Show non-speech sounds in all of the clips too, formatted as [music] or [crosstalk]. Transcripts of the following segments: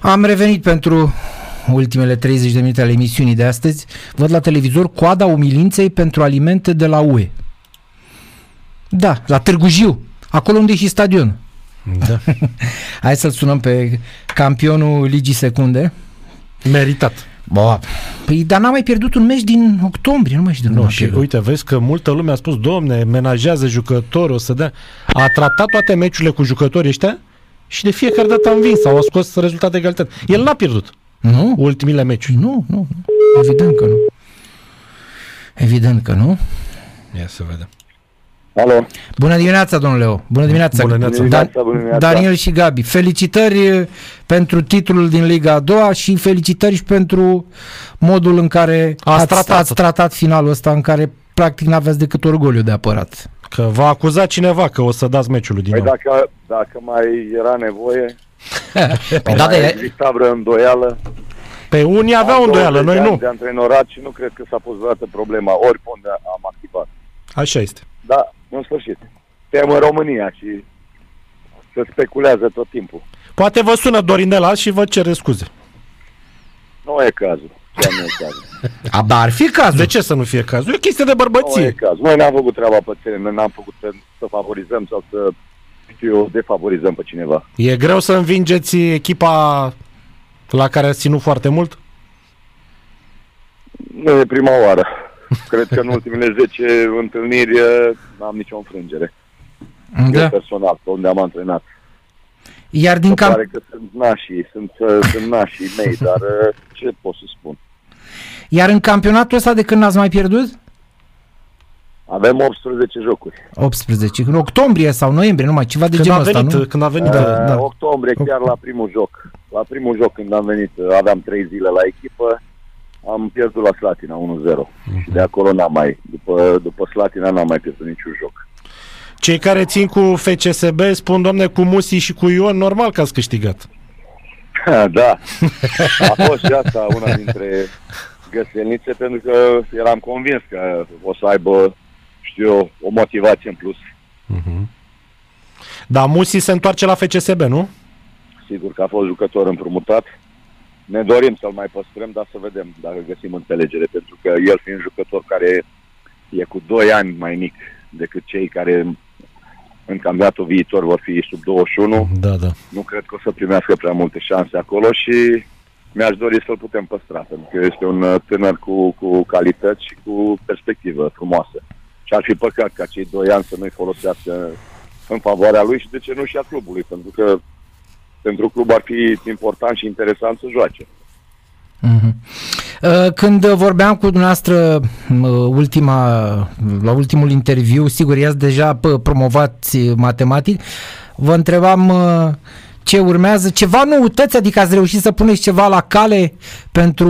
Am revenit pentru ultimele 30 de minute ale emisiunii de astăzi. Văd la televizor coada umilinței pentru alimente de la UE. Da, la Târgu Jiu, acolo unde e și stadion. Da. [laughs] Hai să-l sunăm pe campionul Ligii Secunde. Meritat. Bă, păi, dar n-a mai pierdut un meci din octombrie, nu mai știu de Nu, când a și pierdut. uite, vezi că multă lume a spus, domne, menajează jucători, o să dea... A tratat toate meciurile cu jucătorii ăștia și de fiecare dată a învins sau a scos rezultate de egalitate. El n-a pierdut Nu? ultimile meciuri. Nu, nu, nu. Evident că nu. Evident că nu. Ia să vedem. Alo, Bună dimineața, domnule Leo. Bună dimineața. Bună dimineața. dimineața, bună dimineața. Daniel și Gabi. Felicitări eh, pentru titlul din Liga a doua și felicitări și pentru modul în care Ați ați, tratat-o. ați tratat finalul ăsta în care practic n-aveți decât orgoliu de apărat. Că va acuza cineva că o să dați meciul din păi nou. dacă, dacă mai era nevoie, [laughs] Păi da, da, de, exista vreo îndoială. Pe unii aveau Am îndoială, 20 noi de ani nu. De antrenorat și nu cred că s-a pus vreodată problema, ori pe unde am activat. Așa este. Da, în sfârșit. Suntem în România și se speculează tot timpul. Poate vă sună Dorinela și vă cere scuze. Nu e cazul. Chiar nu e cazul. a, da, ar fi cazul. De ce să nu fie cazul? E o chestie de Nu e bărbăție. cazul. Noi n-am făcut treaba pe teren, noi n-am făcut să, să favorizăm sau să știu eu, defavorizăm pe cineva. E greu să învingeți echipa la care ați ținut foarte mult? Nu e prima oară. Cred că în ultimele 10 întâlniri eh, n-am nicio înfrângere. Eu Da. personal, pe unde am antrenat. Iar din Îmi cam... pare că sunt nașii, sunt, uh, sunt nașii mei, [laughs] dar uh, ce pot să spun? Iar în campionatul ăsta de când n-ați mai pierdut? Avem 18 jocuri. 18. În octombrie sau noiembrie, numai ceva de Când a genul ăsta, venit, nu? când a venit Da, da. da. Octombrie, chiar la primul joc. La primul joc când am venit, uh, aveam 3 zile la echipă, am pierdut la Slatina 1-0. Și de acolo n-am mai, după, după Slatina n-am mai pierdut niciun joc. Cei care țin cu FCSB spun, domne, cu Musi și cu Ion, normal că ați câștigat. [laughs] da, a fost și asta una dintre găselnițe, pentru că eram convins că o să aibă, știu eu, o motivație în plus. Dar Musi se întoarce la FCSB, nu? Sigur că a fost jucător împrumutat. Ne dorim să-l mai păstrăm, dar să vedem dacă găsim înțelegere, pentru că el fiind jucător care e cu 2 ani mai mic decât cei care în campionatul viitor vor fi sub 21, Da, da. nu cred că o să primească prea multe șanse acolo și mi-aș dori să-l putem păstra, pentru că este un uh, tânăr cu, cu calități și cu perspectivă frumoasă. Și ar fi păcat ca cei doi ani să nu-i folosească în favoarea lui și de ce nu și a clubului, pentru că pentru club ar fi important și interesant să joace. Mhm. Uh, Când vorbeam cu dumneavoastră uh, ultima, la ultimul interviu, sigur, i-ați deja pă, promovați matematic, vă întrebam uh, ce urmează, ceva noutăți, adică ați reușit să puneți ceva la cale pentru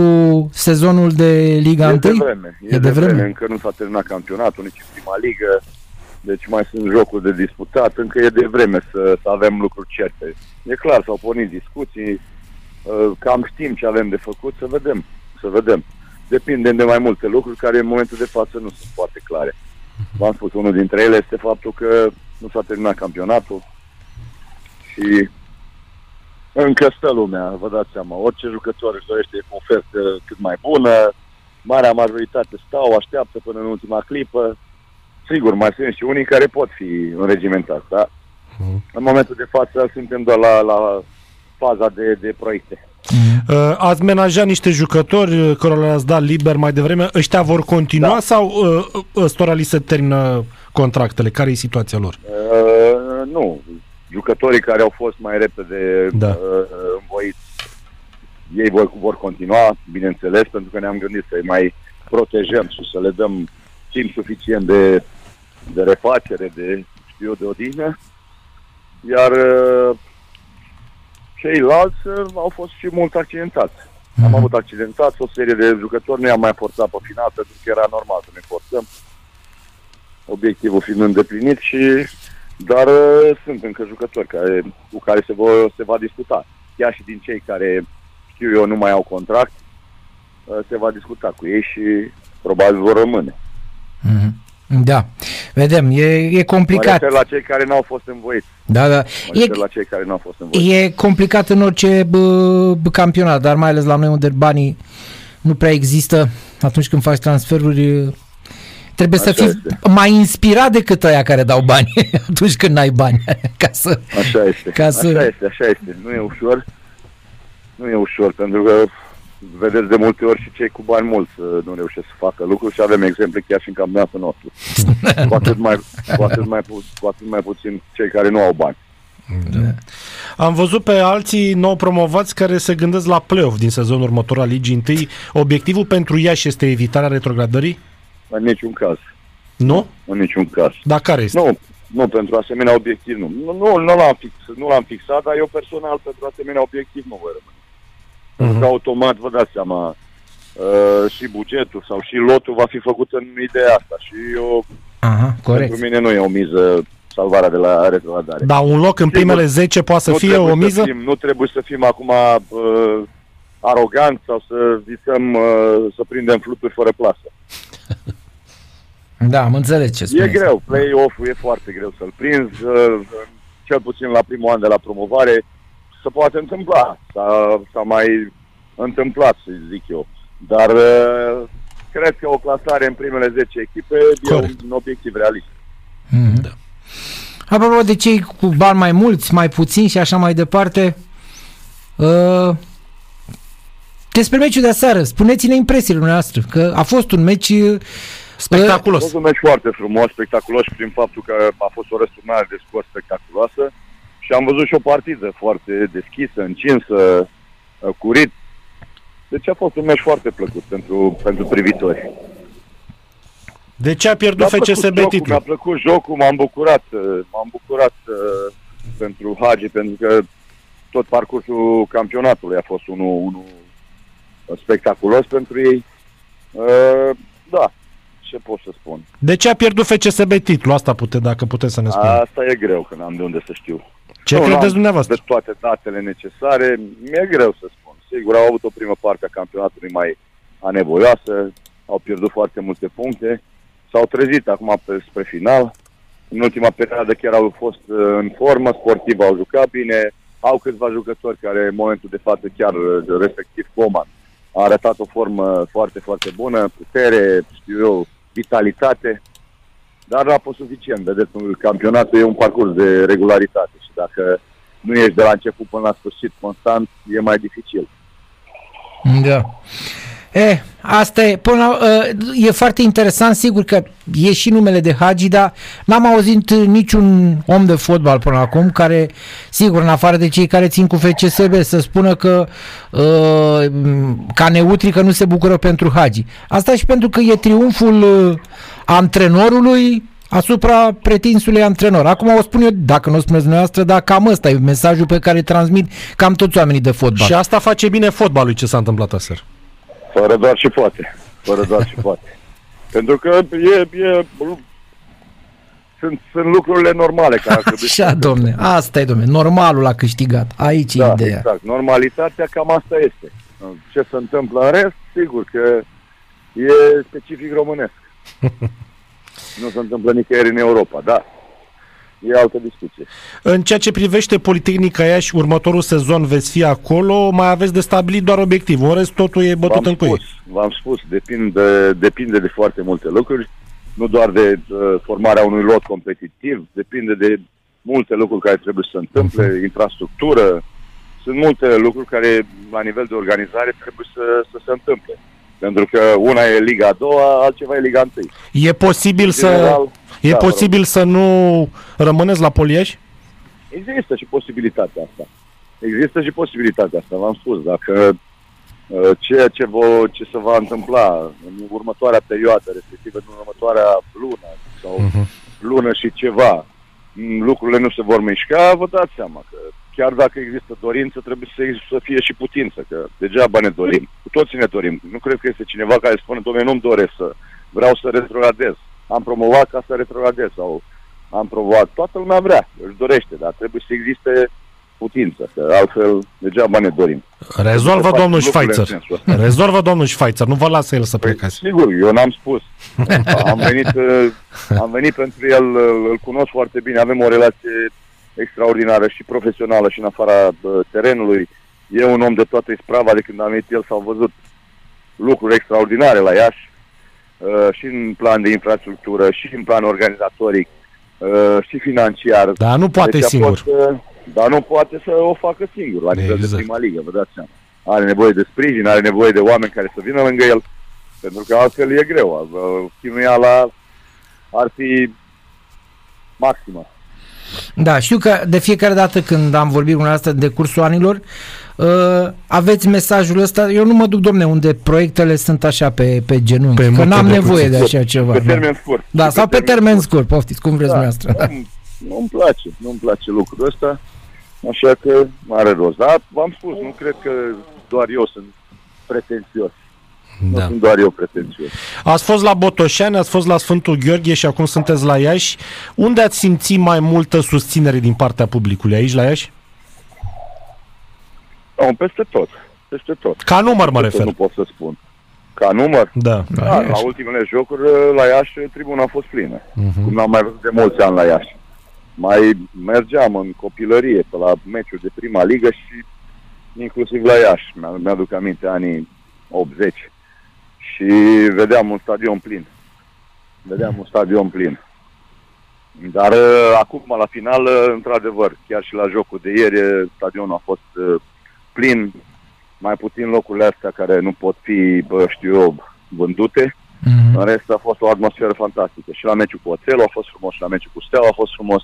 sezonul de Liga E 1? de vreme, e, E de, de vreme. vreme. încă nu s-a terminat campionatul, nici în prima ligă, deci mai sunt jocuri de disputat, încă e de vreme să, să avem lucruri certe. E clar, s-au pornit discuții, uh, cam știm ce avem de făcut, să vedem, să vedem. Depinde de mai multe lucruri care în momentul de față nu sunt foarte clare. V-am spus, unul dintre ele este faptul că nu s-a terminat campionatul și încă stă lumea, vă dați seama. Orice jucător își dorește o ofertă cât mai bună, marea majoritate stau, așteaptă până în ultima clipă. Sigur, mai sunt și unii care pot fi înregimentați, da? În momentul de față suntem doar la, la faza de, de proiecte. Uh, ați menajat niște jucători uh, cărora le-ați dat liber mai devreme. Ăștia vor continua Da. sau uh, ăstora li se termină contractele? Care e situația lor? Uh, nu, jucătorii care au fost mai repede Da. uh, învoiți, ei vor, vor continua, bineînțeles, pentru că ne-am gândit să-i mai protejăm și să le dăm timp suficient de, de refacere, de, știu eu, de odihnă. Iar uh, ceilalți uh, au fost și mult accidentați. Am avut accidentați, o serie de jucători, nu i-am mai forțat pe final, pentru că era normal să ne forțăm obiectivul fiind îndeplinit și dar uh, sunt încă jucători care, cu care se, vor, se va discuta. Chiar și din cei care, știu eu, nu mai au contract, uh, se va discuta cu ei și probabil vor rămâne. Mhm. Da, vedem, e, e Mă complicat. refer la cei care n-au fost învoiți. Da, da. Mă refer la cei care n-au fost învoiți. E, e complicat în orice bă, bă, campionat, dar mai ales la noi unde banii nu prea există atunci când faci transferuri trebuie Așa să fii este. mai inspirat decât aia care dau bani [laughs] atunci când n-ai bani [laughs] ca să Așa este. Ca să- Așa este, așa este. Nu e ușor. Nu e ușor, pentru că vedeți de multe ori și cei cu bani mulți uh, nu reușesc să facă lucruri și avem exemple chiar și în campionatul nostru. [laughs] cu, atât mai, cu, atât mai pu- cu atât mai puțin cei care nu au bani. Am văzut pe alții nou promovați care se gândesc la play-off din sezonul următor al Ligii întâi. Obiectivul pentru Iași este evitarea retrogradării? În niciun caz. Nu? În niciun caz. Dar care este? Nu, nu pentru asemenea obiectiv nu. Nu, nu, nu l-am, fix, nu l-am fixat, dar eu personal pentru asemenea obiectiv nu voi rămâne. Pentru că automat, vă dați seama, uh, și bugetul sau și lotul va fi făcut în ideea asta și eu, Aha, corect. pentru mine nu e o miză salvarea de la retrogradare. Dar un loc în Sigur. primele 10 poate să nu fie trebuie o miză? Să fim, nu trebuie să fim acum uh, aroganți sau să visăm uh, să prindem fluturi fără plasă. Da, am înțeles ce E spuneți. greu, play-off-ul e foarte greu să-l prinzi, uh, cel puțin la primul an de la promovare, se poate întâmpla, s-a, s-a mai întâmplat, să zic eu. Dar uh, cred că o clasare în primele 10 echipe e Corect. un obiectiv realist. Mhm. Da. Apropo de cei cu bani mai mulți, mai puțini și așa mai departe, uh, despre meciul de aseară, spuneți-ne impresiile noastre, că a fost un meci uh, A Spectaculos. fost un meci foarte frumos, spectaculos și prin faptul că a fost o răsturnare de scor spectaculoasă și am văzut și o partidă foarte deschisă, încinsă, uh, curit. Deci a fost un meci foarte plăcut pentru, pentru privitori. De ce a pierdut Mi-a plăcut FCSB jocul, Mi-a titlul? plăcut jocul, m-am bucurat, uh, m-am bucurat uh, pentru Hagi, pentru că tot parcursul campionatului a fost unul, unul spectaculos pentru ei. Uh, da, ce pot să spun. De ce a pierdut FCSB titlul? Asta pute, dacă puteți să ne spuneți. Asta e greu, că n-am de unde să știu. Ce Nu, credeți n-am dumneavoastră? De toate datele necesare, mi-e greu să spun. Sigur, au avut o primă parte a campionatului mai anevoioasă, au pierdut foarte multe puncte, s-au trezit acum pe, spre final. În ultima perioadă chiar au fost uh, în formă, sportiv au jucat bine, au câțiva jucători care în momentul de față chiar uh, respectiv Coman a arătat o formă foarte, foarte bună, putere, știu eu, vitalitate, dar n-a fost suficient. Vedeți, un- campionatul e un parcurs de regularitate și dacă nu ești de la început până la sfârșit constant, e mai dificil. Da. E, asta e, până la, uh, e foarte interesant, sigur că e și numele de Hagi, dar n-am auzit niciun om de fotbal până acum care, sigur, în afară de cei care țin cu FCSB, să spună că uh, ca neutri că nu se bucură pentru Hagi. Asta și pentru că e triumful uh, antrenorului asupra pretinsului antrenor. Acum o spun eu, dacă nu o spuneți dumneavoastră, dar cam ăsta e mesajul pe care îl transmit cam toți oamenii de fotbal. Și asta face bine fotbalului ce s-a întâmplat aseară. Fără doar și poate. Fără doar și poate. [laughs] Pentru că e, e, sunt, sunt lucrurile normale care ar trebui Așa, să domne, asta e, domne, normalul a câștigat. Aici da, e ideea. exact. Normalitatea cam asta este. Ce se întâmplă în rest, sigur că e specific românesc. [laughs] nu se întâmplă nicăieri în Europa, da. E altă discuție. În ceea ce privește Politehnica Iași, următorul sezon veți fi acolo, mai aveți de stabilit doar obiectivul. În rest, totul e bătut V-am în cuie. spus, v-am spus, depinde, depinde de foarte multe lucruri, nu doar de uh, formarea unui lot competitiv, depinde de multe lucruri care trebuie să se întâmple, Mhm. infrastructură, sunt multe lucruri care la nivel de organizare trebuie să, să se întâmple. Pentru că una e Liga a doua, altceva e Liga întâi. E posibil să, General, e da, vă rog. posibil să nu rămâneți la Poliaș? Există și posibilitatea asta. Există și posibilitatea asta, v-am spus. Dacă uh, ceea ce, vo, ce se va întâmpla în următoarea perioadă, respectiv în următoarea lună sau Mhm. lună și ceva, m, lucrurile nu se vor mișca, vă dați seama că chiar dacă există dorință, trebuie să, să fie și putință, că degeaba ne dorim. Cu toții ne dorim. Nu cred că este cineva care spune, domnule, nu-mi doresc să vreau să retrogradez. Am promovat ca să retrogradez sau am promovat. Toată lumea vrea, își dorește, dar trebuie să existe putință, că altfel degeaba ne dorim. Rezolvă Să domnul facem lucrurile în Schweitzer. sensul ăsta. Rezolvă domnul Schweitzer. Nu vă lasă el să Păi, plecați. sigur, eu n-am spus. Am venit, [laughs] uh, am venit pentru el, uh, îl cunosc foarte bine, avem o relație extraordinară și profesională și în afara uh, terenului. E un om de toată isprava, de când am venit el s-au văzut lucruri extraordinare la Iași, uh, și în plan de infrastructură, și în plan organizatoric, uh, și financiar. Dar nu poate Deci a singur. Fost, uh, dar nu poate să o facă singur la nivel Exact. de prima ligă, vă dați seama. Are nevoie de sprijin, are nevoie de oameni care să vină lângă el, pentru că altfel e greu. Uh, Chinuiala ar fi maximă. Da, știu că de fiecare dată când am vorbit cu asta de cursul anilor, uh, aveți mesajul ăsta, eu nu mă duc, domne, unde proiectele sunt așa pe, pe genunchi, Pe că multe n-am de nevoie de scurt, așa ceva. Pe da. termen scurt. Da, Și sau pe termen scurt, poftiți, cum vreți Da, dumneavoastră. Da. nu- Nu-mi place, nu-mi place lucrul ăsta, așa că are rost. Dar v-am spus, nu cred că doar eu sunt pretențios. Nu Da. sunt doar eu pretențios. Ați fost la Botoșani, ați fost la Sfântul Gheorghe și acum sunteți la Iași. Unde ați simțit mai multă susținere din partea publicului? Aici, la Iași? Nu, peste tot. Peste tot. Ca număr mă Peste refer. Nu pot să spun. Ca număr, Da. Da, da, Iași. la ultimele jocuri la Iași tribuna a fost plină. Mhm. Cum n-am mai văzut de mulți ani la Iași. Mai mergeam în copilărie pe la meciuri de prima ligă și inclusiv la Iași. Mi- Mi-aduc aminte anii 80. Și vedeam un stadion plin. Vedeam un stadion plin. Dar uh, acum, la final, uh, într-adevăr, chiar și la jocul de ieri, uh, stadionul a fost uh, plin, mai puțin locurile astea care nu pot fi, bă, știu eu, vândute. Mhm. În rest a fost o atmosferă fantastică. Și la meciul cu Oțelul a fost frumos, și la meciul cu Steaua a fost frumos.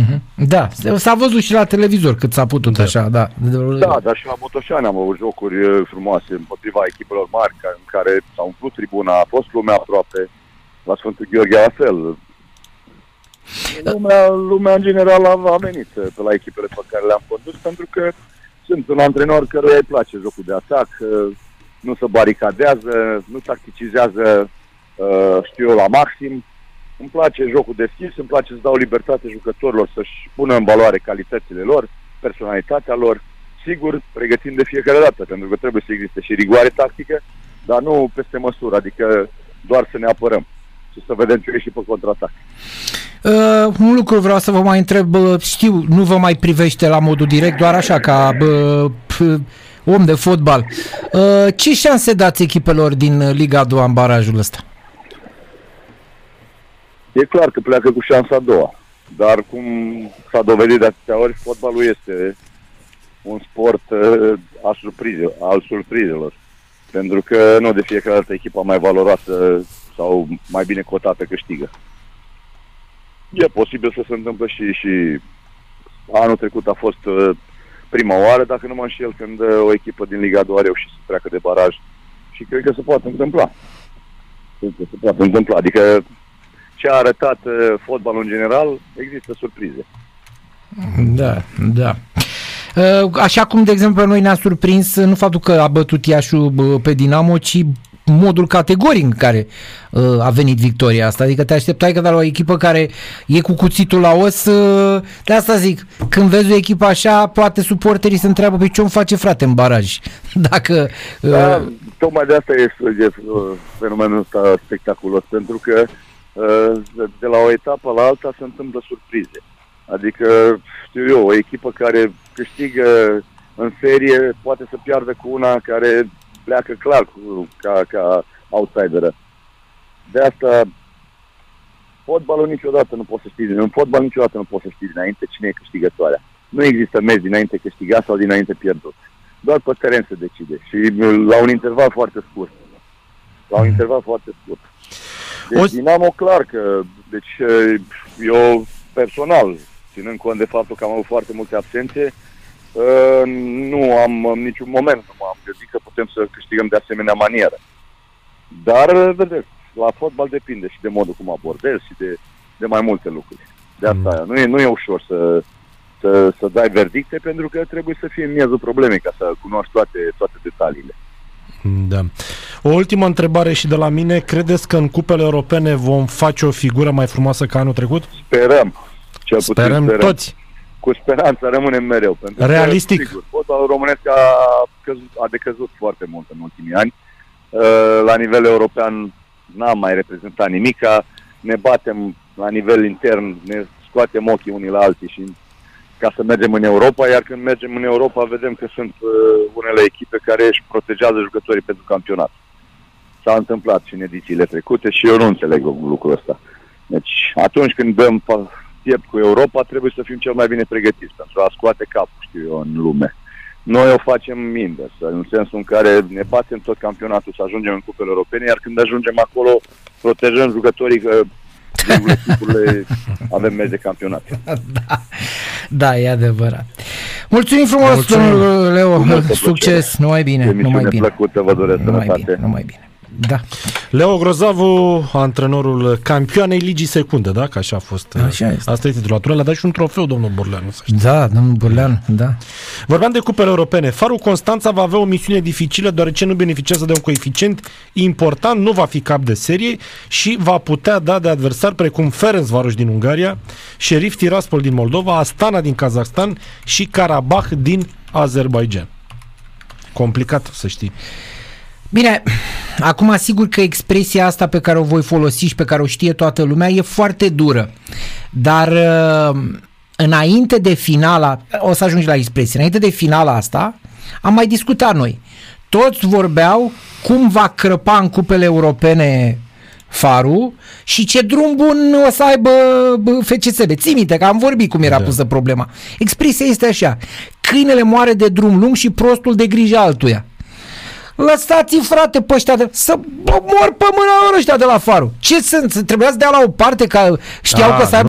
Mhm. Da, s-a văzut și la televizor cât s-a putut Da. așa, da. Da, dar și la Botoșani am avut jocuri uh, frumoase împotriva echipelor mari ca- în care s-a umplut tribuna, a fost lumea aproape. La Sfântul Gheorghe la fel. Lumea, lumea în general a, a venit uh, pe la echipele pe care le-am condus pentru că sunt un antrenor căruia îi place jocul de atac, uh, nu se baricadează, nu tacticizează, uh, știu eu, la maxim. Îmi place jocul deschis, îmi place să dau libertate jucătorilor să-și pună în valoare calitățile lor, personalitatea lor, sigur, pregătind de fiecare dată, pentru că trebuie să existe și rigoare tactică, dar nu peste măsură, adică doar să ne apărăm și să vedem ce ieși pe contraatac. Uh, un lucru vreau să vă mai întreb, uh, știu, nu vă mai privește la modul direct, doar așa ca uh, p- om de fotbal. Uh, ce șanse dați echipelor din uh, Liga a doua în barajul ăsta? E clar că pleacă cu șansa a doua, dar cum s-a dovedit de atâtea ori, fotbalul este un sport uh, a surprize, al surprizelor. Pentru că nu de fiecare dată echipa mai valoroasă sau mai bine cotată câștigă. E posibil să se întâmple și, și anul trecut a fost uh, prima oară, dacă nu mă înșel, când uh, o echipă din Liga 2 a reușit să treacă de baraj. Și cred că se poate întâmpla. Cred că se poate întâmpla. Adică ce a arătat uh, fotbalul în general, există surprize. Da, da. Uh, Așa cum, de exemplu, pe noi ne-a surprins uh, nu faptul că a bătut Iașu bă, pe Dinamo, ci modul categoric în care uh, a venit victoria asta. Adică te așteptai că de la o echipă care e cu cuțitul la os, uh, de asta zic, când vezi o echipă așa, poate suporterii se întreabă pe ce om face frate în baraj. [laughs] Dacă... Uh, Da, tocmai de asta e, e uh, fenomenul ăsta spectaculos, pentru că uh, de- de la o etapă la alta se întâmplă surprize. Adică, știu eu, o echipă care câștigă în serie poate să piardă cu una care pleacă clar cu, ca, ca outsideră. De asta, fotbalul niciodată nu poți să știi, în fotbal niciodată nu poți să știi dinainte cine e câștigătoarea. Nu există meci dinainte câștigat sau dinainte pierdut. Doar pe teren se decide și la un interval foarte scurt. La un interval foarte scurt. Deci O- Dinamo clar că, deci eu personal, ținând cont de faptul că am avut foarte multe absențe, uh, nu am în niciun moment nu m-am gândit că putem să câștigăm de asemenea manieră. Dar, vedeți, la fotbal depinde și de modul cum abordezi și de, de mai multe lucruri. De asta Mm. aia. Nu, e, nu e ușor să, să, să dai verdicte pentru că trebuie să fii în miezul problemei ca să cunoști toate, toate detaliile. Da. O ultimă întrebare și de la mine. Credeți că în cupele europene vom face o figură mai frumoasă ca anul trecut? Sperăm. Cel puțin Sperăm sperăm. toți. cu speranța rămânem mereu. Pentru Realistic. Că, sigur, fotbalul românesc a, căzut, a decăzut foarte mult în ultimii ani. Uh, La nivel european n-am mai reprezentat nimica. Ne batem la nivel intern, ne scoatem ochii unii la alții și ca să mergem în Europa, iar când mergem în Europa vedem că sunt uh, unele echipe care își protejează jucătorii pentru campionat. S-a întâmplat și în edițiile trecute și eu nu înțeleg lucrul ăsta. Deci atunci când dăm pa- piept cu Europa, trebuie să fim cel mai bine pregătiți pentru a scoate capul, știu eu, în lume. Noi o facem invers, în sensul în care ne batem tot campionatul să ajungem în cupele europene, iar când ajungem acolo, protejăm jucătorii că din echipurile avem meci de campionat. da, da, e adevărat. Mulțumim frumos, Mulțumim. domnul Leo. Cu multă [laughs] Succes, plăcere. numai bine, numai Emisiune bine. plăcută, vă doresc Numai sănătate. bine, numai bine. Da, Leo Grozavu, antrenorul campioanei Ligii Secunde, da? Că așa a fost. Așa este. Asta e titulatura. Le-a dat și un trofeu, domnul Burleanu, să știi. da, domnul Burlean, da. Vorbeam de cupele europene. Farul Constanța va avea o misiune dificilă deoarece nu beneficiază de un coeficient important, nu va fi cap de serie și va putea da de adversari precum Ferencvaros din Ungaria, Sheriff Tiraspol din Moldova, Astana din Kazakhstan și Karabakh din Azerbaijan. Complicat, să știi. Bine, acum sigur că expresia asta pe care o voi folosi și pe care o știe toată lumea e foarte dură. Dar uh, înainte de finala, o să ajungi la expresie, înainte de finala asta, am mai discutat noi. Toți vorbeau cum va crăpa în cupele europene Faru și ce drum bun o să aibă bă, FCSB. Ții minte că am vorbit cum era Da. pusă problema. Expresia este așa. Câinele moare de drum lung și prostul de grijă altuia. Lăsați frate pe ăștia de... să bă, mor pe mâna lor ăștia de la Faru. Ce sunt? Trebuia să dea la o parte ca știau Ah, că să aibă